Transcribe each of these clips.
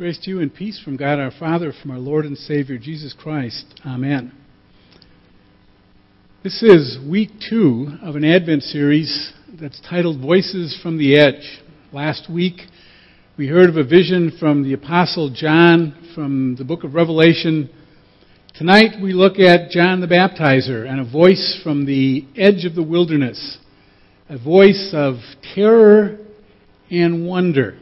Grace to you and peace from God our Father, from our Lord and Savior Jesus Christ. Amen. This is week two of an Advent series that's titled Voices from the Edge. Last week we heard of a vision from the Apostle John from the book of Revelation. Tonight we look at John the Baptizer and a voice from the edge of the wilderness, a voice of terror and wonder.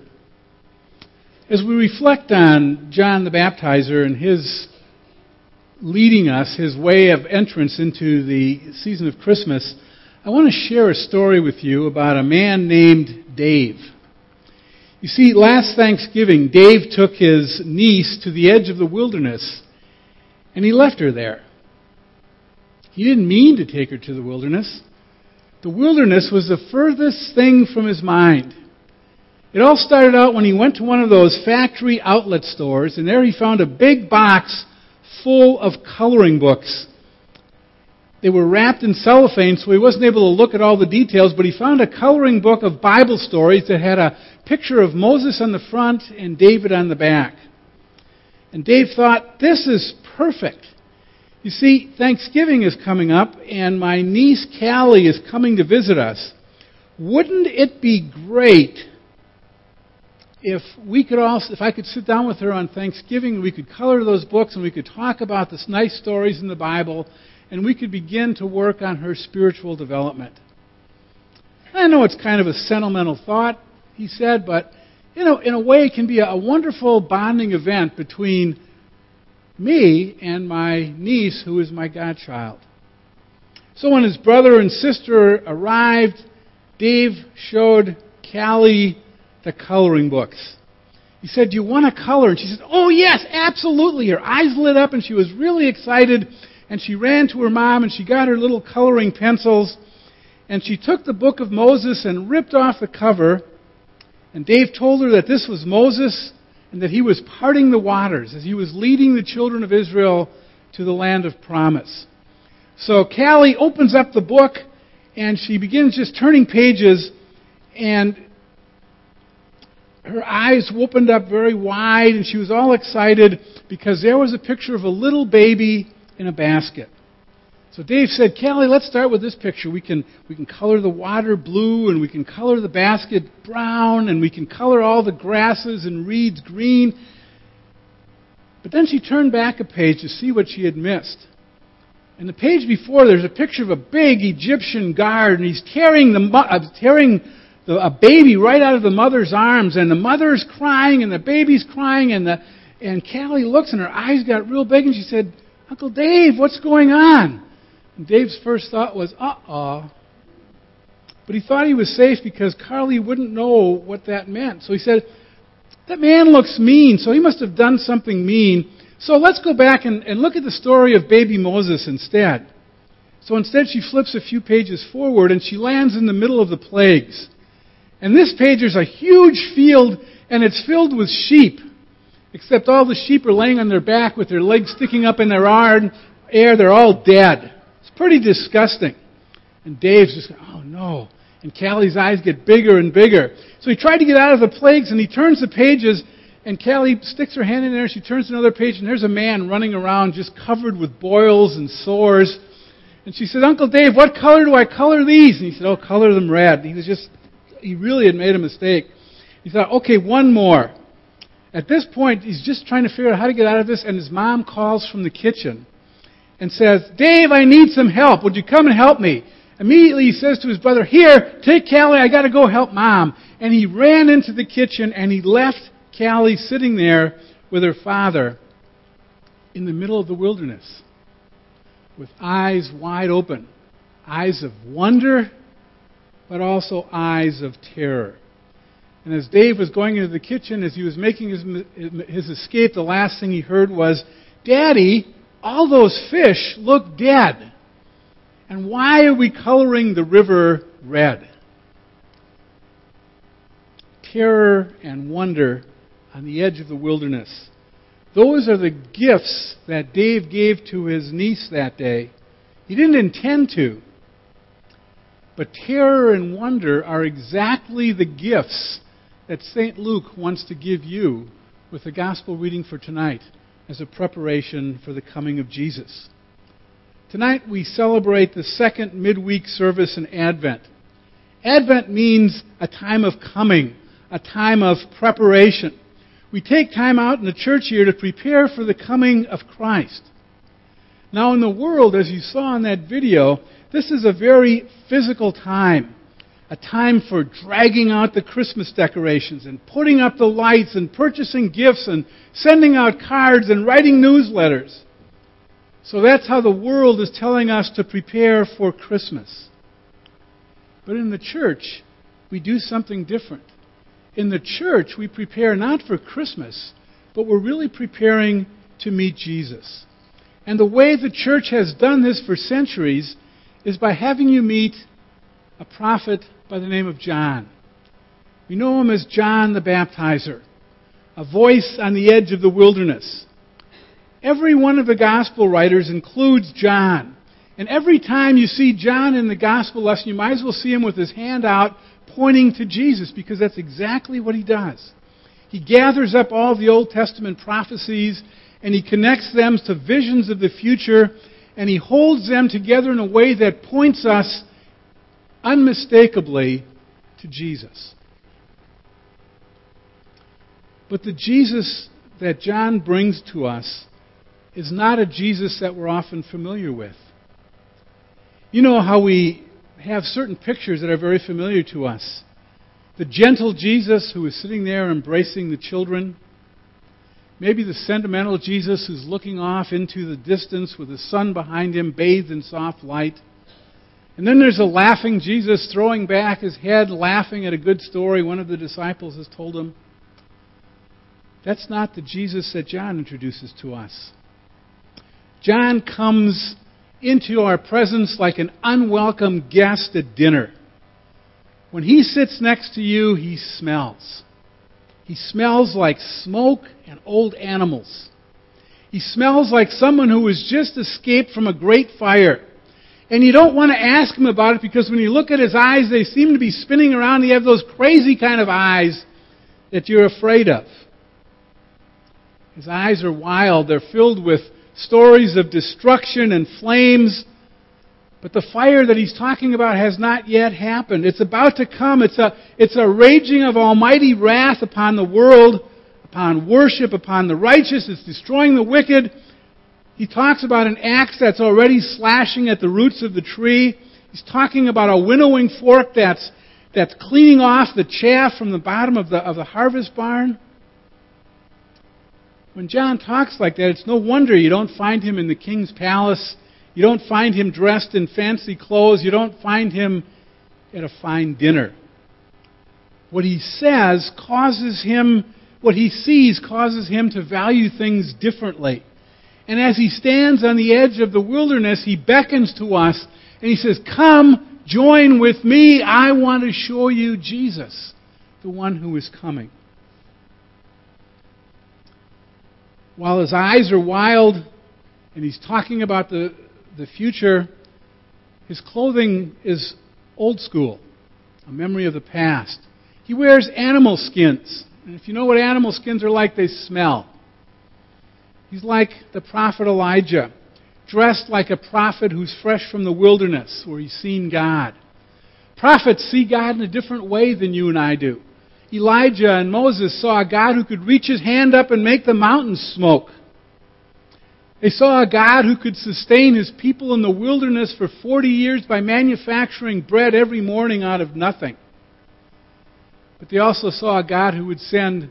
As we reflect on John the Baptizer and his leading us, his way of entrance into the season of Christmas, I want to share a story with you about a man named Dave. You see, last Thanksgiving, Dave took his niece to the edge of the wilderness and he left her there. He didn't mean to take her to the wilderness. The wilderness was the furthest thing from his mind. It all started out when he went to one of those factory outlet stores, and there he found a big box full of coloring books. They were wrapped in cellophane, so he wasn't able to look at all the details, but he found a coloring book of Bible stories that had a picture of Moses on the front and David on the back. And Dave thought, this is perfect. You see, Thanksgiving is coming up, and my niece Callie is coming to visit us. Wouldn't it be great if we could also, if I could sit down with her on Thanksgiving, we could color those books and we could talk about the nice stories in the Bible, and we could begin to work on her spiritual development. I know it's kind of a sentimental thought, he said, but you know, in a way, it can be a wonderful bonding event between me and my niece, who is my godchild. So when his brother and sister arrived, Dave showed Callie the coloring books. He said, Do you want to color? And she said, Oh, yes, absolutely. Her eyes lit up and she was really excited. And she ran to her mom and she got her little coloring pencils. And she took the book of Moses and ripped off the cover. And Dave told her that this was Moses and that he was parting the waters as he was leading the children of Israel to the land of promise. So Callie opens up the book and she begins just turning pages. And her eyes opened up very wide and she was all excited because there was a picture of a little baby in a basket. So Dave said, Kelly, let's start with this picture. We can, we can color the water blue and we can color the basket brown and we can color all the grasses and reeds green. But then she turned back a page to see what she had missed. And the page before, there's a picture of a big Egyptian guard, and he's tearing the, uh, tearing a baby right out of the mother's arms, and the mother's crying, and the baby's crying, and the and Callie looks, and her eyes got real big, and she said, "Uncle Dave, what's going on?" And Dave's first thought was, "Uh-oh." But he thought he was safe because Carly wouldn't know what that meant. So he said, "That man looks mean, so he must have done something mean. So let's go back and, and look at the story of baby Moses instead." So instead, she flips a few pages forward, and she lands in the middle of the plagues. And this page, there's a huge field, and it's filled with sheep. Except all the sheep are laying on their back with their legs sticking up in their air. They're all dead. It's pretty disgusting. And Dave's just, oh no. And Callie's eyes get bigger and bigger. So he tried to get out of the plagues, and he turns the pages, and Callie sticks her hand in there, she turns another page, and there's a man running around just covered with boils and sores. And she said, Uncle Dave, what color do I color these? And he said, Oh, color them red. And he was just he really had made a mistake. He thought, okay, one more. At this point, he's just trying to figure out how to get out of this, and his mom calls from the kitchen and says, Dave, I need some help. Would you come and help me? Immediately he says to his brother, Here, take Callie, I gotta go help mom. And he ran into the kitchen and he left Callie sitting there with her father in the middle of the wilderness with eyes wide open, eyes of wonder but also eyes of terror. And as Dave was going into the kitchen, as he was making his, his escape, the last thing he heard was, Daddy, all those fish look dead. And why are we coloring the river red? Terror and wonder on the edge of the wilderness. Those are the gifts that Dave gave to his niece that day. He didn't intend to. But terror and wonder are exactly the gifts that St. Luke wants to give you with the gospel reading for tonight as a preparation for the coming of Jesus. Tonight we celebrate the second midweek service in Advent. Advent means a time of coming, a time of preparation. We take time out in the church year to prepare for the coming of Christ. Now, in the world, as you saw in that video, this is a very physical time. A time for dragging out the Christmas decorations and putting up the lights and purchasing gifts and sending out cards and writing newsletters. So that's how the world is telling us to prepare for Christmas. But in the church, we do something different. In the church, we prepare not for Christmas, but we're really preparing to meet Jesus. And the way the church has done this for centuries is by having you meet a prophet by the name of John. We know him as John the Baptizer, a voice on the edge of the wilderness. Every one of the gospel writers includes John. And every time you see John in the gospel lesson, you might as well see him with his hand out pointing to Jesus because that's exactly what he does. He gathers up all the Old Testament prophecies and he connects them to visions of the future and he holds them together in a way that points us unmistakably to Jesus. But the Jesus that John brings to us is not a Jesus that we're often familiar with. You know how we have certain pictures that are very familiar to us. The gentle Jesus who is sitting there embracing the children. Maybe the sentimental Jesus who's looking off into the distance with the sun behind him, bathed in soft light. And then there's a laughing Jesus throwing back his head, laughing at a good story one of the disciples has told him. That's not the Jesus that John introduces to us. John comes into our presence like an unwelcome guest at dinner. When he sits next to you, he smells. He smells like smoke and old animals. He smells like someone who has just escaped from a great fire. And you don't want to ask him about it because when you look at his eyes, they seem to be spinning around. He have those crazy kind of eyes that you're afraid of. His eyes are wild. They're filled with stories of destruction and flames. But the fire that he's talking about has not yet happened. It's about to come. It's a, it's a raging of almighty wrath upon the world, upon worship, upon the righteous. It's destroying the wicked. He talks about an axe that's already slashing at the roots of the tree. He's talking about a winnowing fork that's, that's cleaning off the chaff from the bottom of the, of the harvest barn. When John talks like that, it's no wonder you don't find him in the king's palace. You don't find him dressed in fancy clothes. You don't find him at a fine dinner. What he says causes him, what he sees causes him to value things differently. And as he stands on the edge of the wilderness, he beckons to us and he says, Come, join with me. I want to show you Jesus, the one who is coming. While his eyes are wild and he's talking about the, the future, his clothing is old school, a memory of the past. He wears animal skins. And if you know what animal skins are like, they smell. He's like the prophet Elijah, dressed like a prophet who's fresh from the wilderness where he's seen God. Prophets see God in a different way than you and I do. Elijah and Moses saw a God who could reach his hand up and make the mountains smoke. They saw a God who could sustain his people in the wilderness for 40 years by manufacturing bread every morning out of nothing. But they also saw a God who would send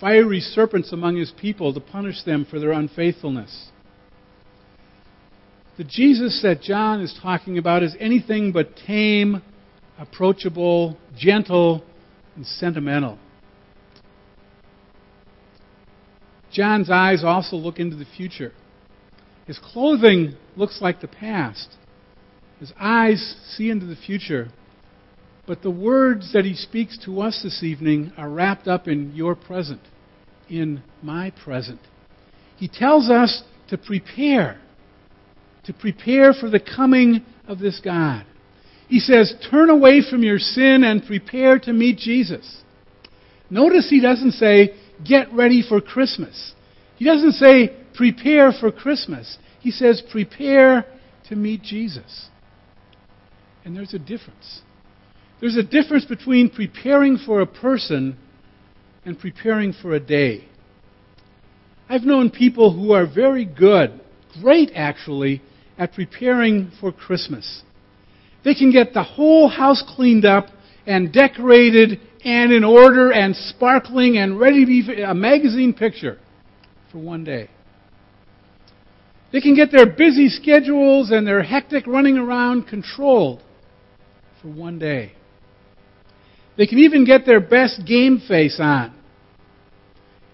fiery serpents among his people to punish them for their unfaithfulness. The Jesus that John is talking about is anything but tame, approachable, gentle, and sentimental. John's eyes also look into the future. His clothing looks like the past. His eyes see into the future. But the words that he speaks to us this evening are wrapped up in your present, in my present. He tells us to prepare, to prepare for the coming of this God. He says, turn away from your sin and prepare to meet Jesus. Notice he doesn't say, get ready for Christmas. He doesn't say prepare for Christmas. He says prepare to meet Jesus. And there's a difference. There's a difference between preparing for a person and preparing for a day. I've known people who are very good, great actually, at preparing for Christmas. They can get the whole house cleaned up and decorated and in order and sparkling and ready to be a magazine picture for one day. They can get their busy schedules and their hectic running around controlled for one day. They can even get their best game face on.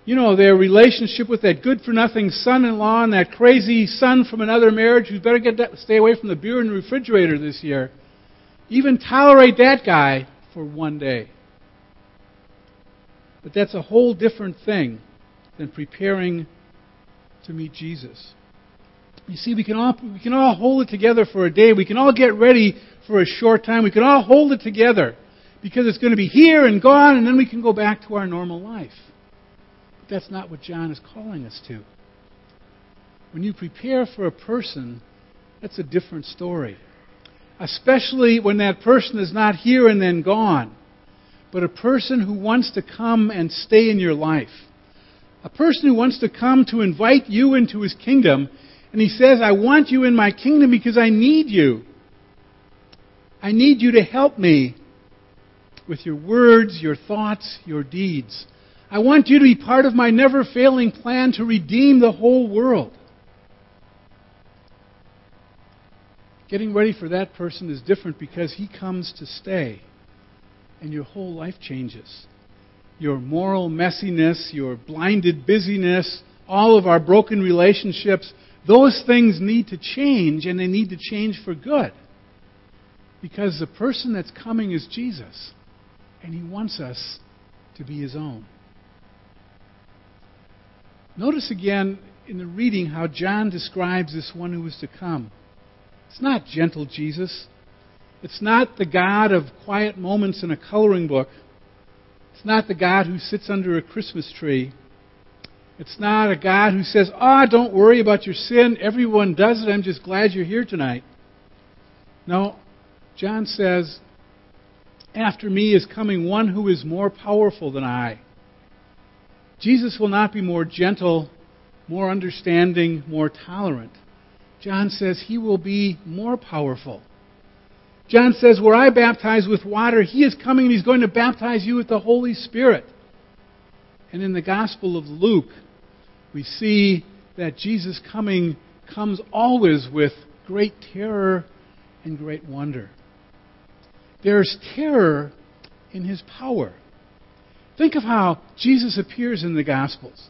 You know, their relationship with that good for nothing son in law and that crazy son from another marriage who better get that, stay away from the beer in the refrigerator this year. Even tolerate that guy for one day. But that's a whole different thing than preparing to meet Jesus. You see, we can all we can all hold it together for a day. We can all get ready for a short time. We can all hold it together because it's going to be here and gone, and then we can go back to our normal life. But that's not what John is calling us to. When you prepare for a person, that's a different story. Especially when that person is not here and then gone, but a person who wants to come and stay in your life. A person who wants to come to invite you into his kingdom and he says, I want you in my kingdom because I need you. I need you to help me with your words, your thoughts, your deeds. I want you to be part of my never failing plan to redeem the whole world. Getting ready for that person is different because he comes to stay, and your whole life changes. Your moral messiness, your blinded busyness, all of our broken relationships those things need to change, and they need to change for good. Because the person that's coming is Jesus, and he wants us to be his own. Notice again in the reading how John describes this one who is to come. It's not gentle Jesus. It's not the God of quiet moments in a coloring book. It's not the God who sits under a Christmas tree. It's not a God who says, Ah, oh, don't worry about your sin. Everyone does it. I'm just glad you're here tonight. No. John says, After me is coming one who is more powerful than I. Jesus will not be more gentle, more understanding, more tolerant. John says he will be more powerful. John says, Where I baptize with water, he is coming and he's going to baptize you with the Holy Spirit. And in the Gospel of Luke, we see that Jesus' coming comes always with great terror and great wonder. There's terror in his power. Think of how Jesus appears in the Gospels.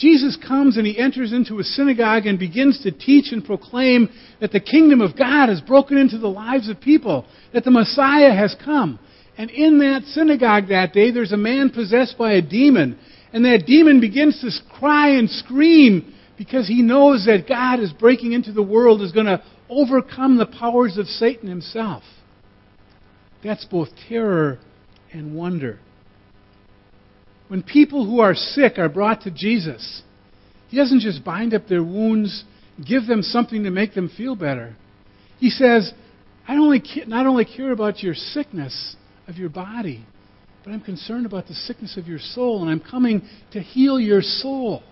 Jesus comes and he enters into a synagogue and begins to teach and proclaim that the kingdom of God has broken into the lives of people, that the Messiah has come. And in that synagogue that day, there's a man possessed by a demon. And that demon begins to cry and scream because he knows that God is breaking into the world, is going to overcome the powers of Satan himself. That's both terror and wonder. When people who are sick are brought to Jesus, he doesn't just bind up their wounds, give them something to make them feel better. He says, I only, not only care about your sickness of your body, but I'm concerned about the sickness of your soul, and I'm coming to heal your soul.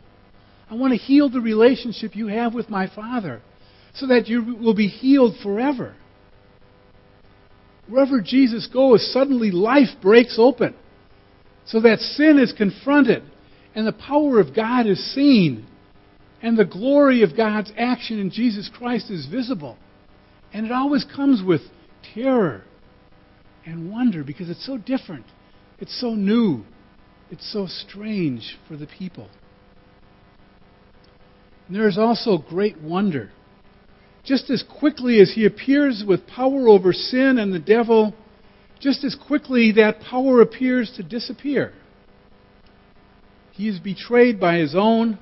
I want to heal the relationship you have with my Father so that you will be healed forever. Wherever Jesus goes, suddenly life breaks open so that sin is confronted and the power of God is seen and the glory of God's action in Jesus Christ is visible. And it always comes with terror and wonder because it's so different it's so new. It's so strange for the people. And there is also great wonder. Just as quickly as he appears with power over sin and the devil, just as quickly that power appears to disappear. He is betrayed by his own.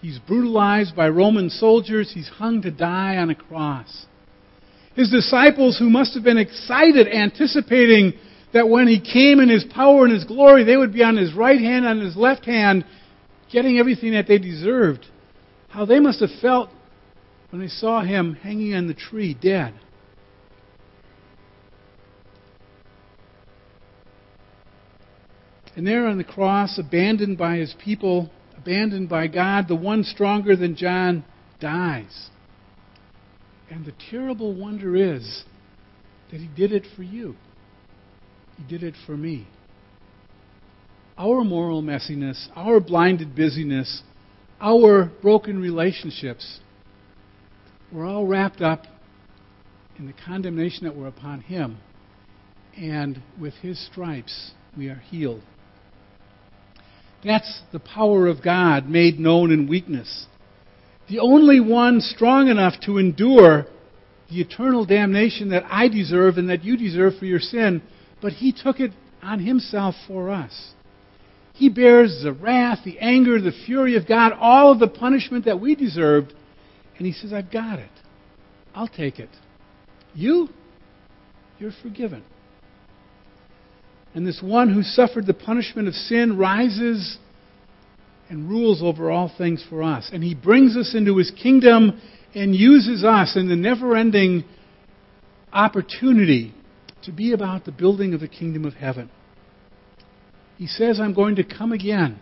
He's brutalized by Roman soldiers. He's hung to die on a cross. His disciples, who must have been excited, anticipating that when he came in his power and his glory, they would be on his right hand, on his left hand, getting everything that they deserved. How they must have felt when they saw him hanging on the tree, dead. And there on the cross, abandoned by his people, abandoned by God, the one stronger than John dies. And the terrible wonder is that he did it for you. He did it for me. Our moral messiness, our blinded busyness, our broken relationships, we're all wrapped up in the condemnation that were upon him. And with his stripes, we are healed. That's the power of God made known in weakness. The only one strong enough to endure the eternal damnation that I deserve and that you deserve for your sin, but he took it on himself for us. He bears the wrath, the anger, the fury of God, all of the punishment that we deserved, and he says, I've got it. I'll take it. You, you're forgiven. And this one who suffered the punishment of sin rises and rules over all things for us. And he brings us into his kingdom and uses us in the never ending opportunity to be about the building of the kingdom of heaven. He says, I'm going to come again.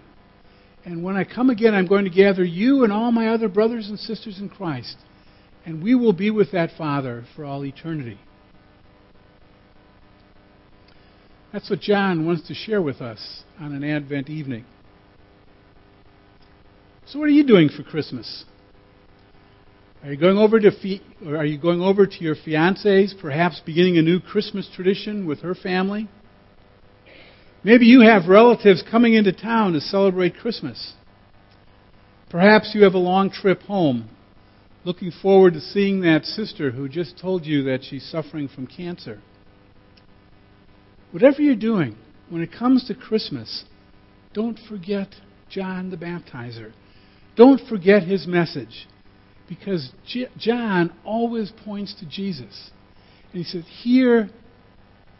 And when I come again, I'm going to gather you and all my other brothers and sisters in Christ. And we will be with that Father for all eternity. That's what John wants to share with us on an Advent evening. So, what are you doing for Christmas? Are you going over to fi- or are you going over to your fiance's, perhaps beginning a new Christmas tradition with her family? Maybe you have relatives coming into town to celebrate Christmas. Perhaps you have a long trip home, looking forward to seeing that sister who just told you that she's suffering from cancer. Whatever you're doing, when it comes to Christmas, don't forget John the Baptizer. Don't forget his message. Because John always points to Jesus. And he says, Here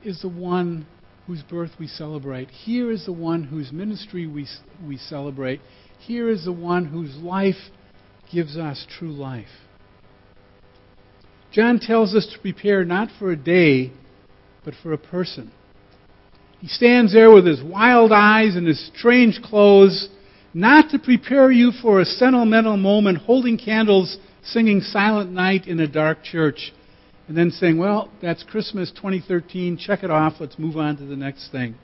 is the one whose birth we celebrate. Here is the one whose ministry we, we celebrate. Here is the one whose life gives us true life. John tells us to prepare not for a day, but for a person. He stands there with his wild eyes and his strange clothes, not to prepare you for a sentimental moment holding candles, singing Silent Night in a dark church, and then saying, Well, that's Christmas 2013, check it off, let's move on to the next thing.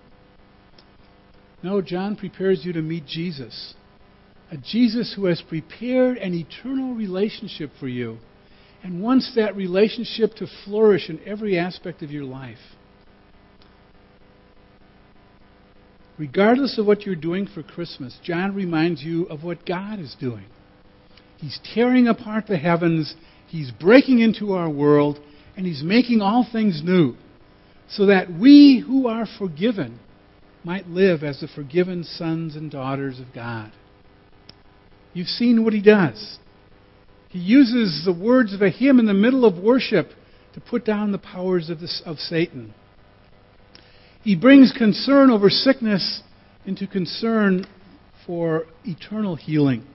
No, John prepares you to meet Jesus. A Jesus who has prepared an eternal relationship for you and wants that relationship to flourish in every aspect of your life. Regardless of what you're doing for Christmas, John reminds you of what God is doing. He's tearing apart the heavens, He's breaking into our world, and He's making all things new, so that we who are forgiven might live as the forgiven sons and daughters of God. You've seen what He does. He uses the words of a hymn in the middle of worship to put down the powers of, this, of Satan. He brings concern over sickness into concern for eternal healing.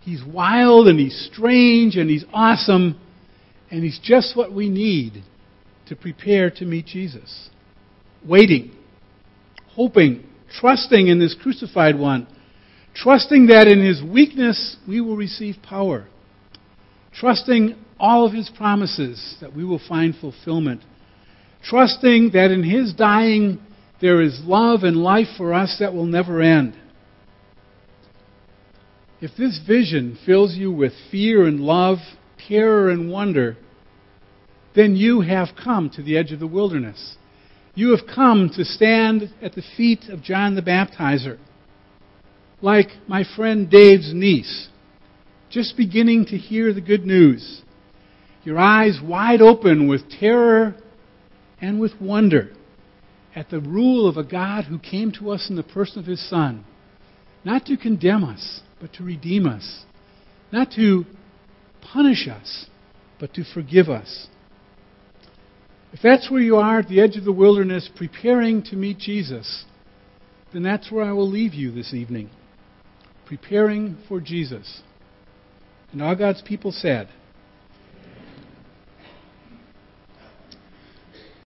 He's wild and he's strange and he's awesome, and he's just what we need to prepare to meet Jesus. Waiting, hoping, trusting in this crucified one, trusting that in his weakness we will receive power, trusting all of his promises that we will find fulfillment trusting that in His dying there is love and life for us that will never end. If this vision fills you with fear and love, terror and wonder, then you have come to the edge of the wilderness. You have come to stand at the feet of John the Baptizer, like my friend Dave's niece, just beginning to hear the good news. Your eyes wide open with terror and with wonder at the rule of a God who came to us in the person of his Son, not to condemn us, but to redeem us, not to punish us, but to forgive us. If that's where you are at the edge of the wilderness, preparing to meet Jesus, then that's where I will leave you this evening. Preparing for Jesus. And all God's people said,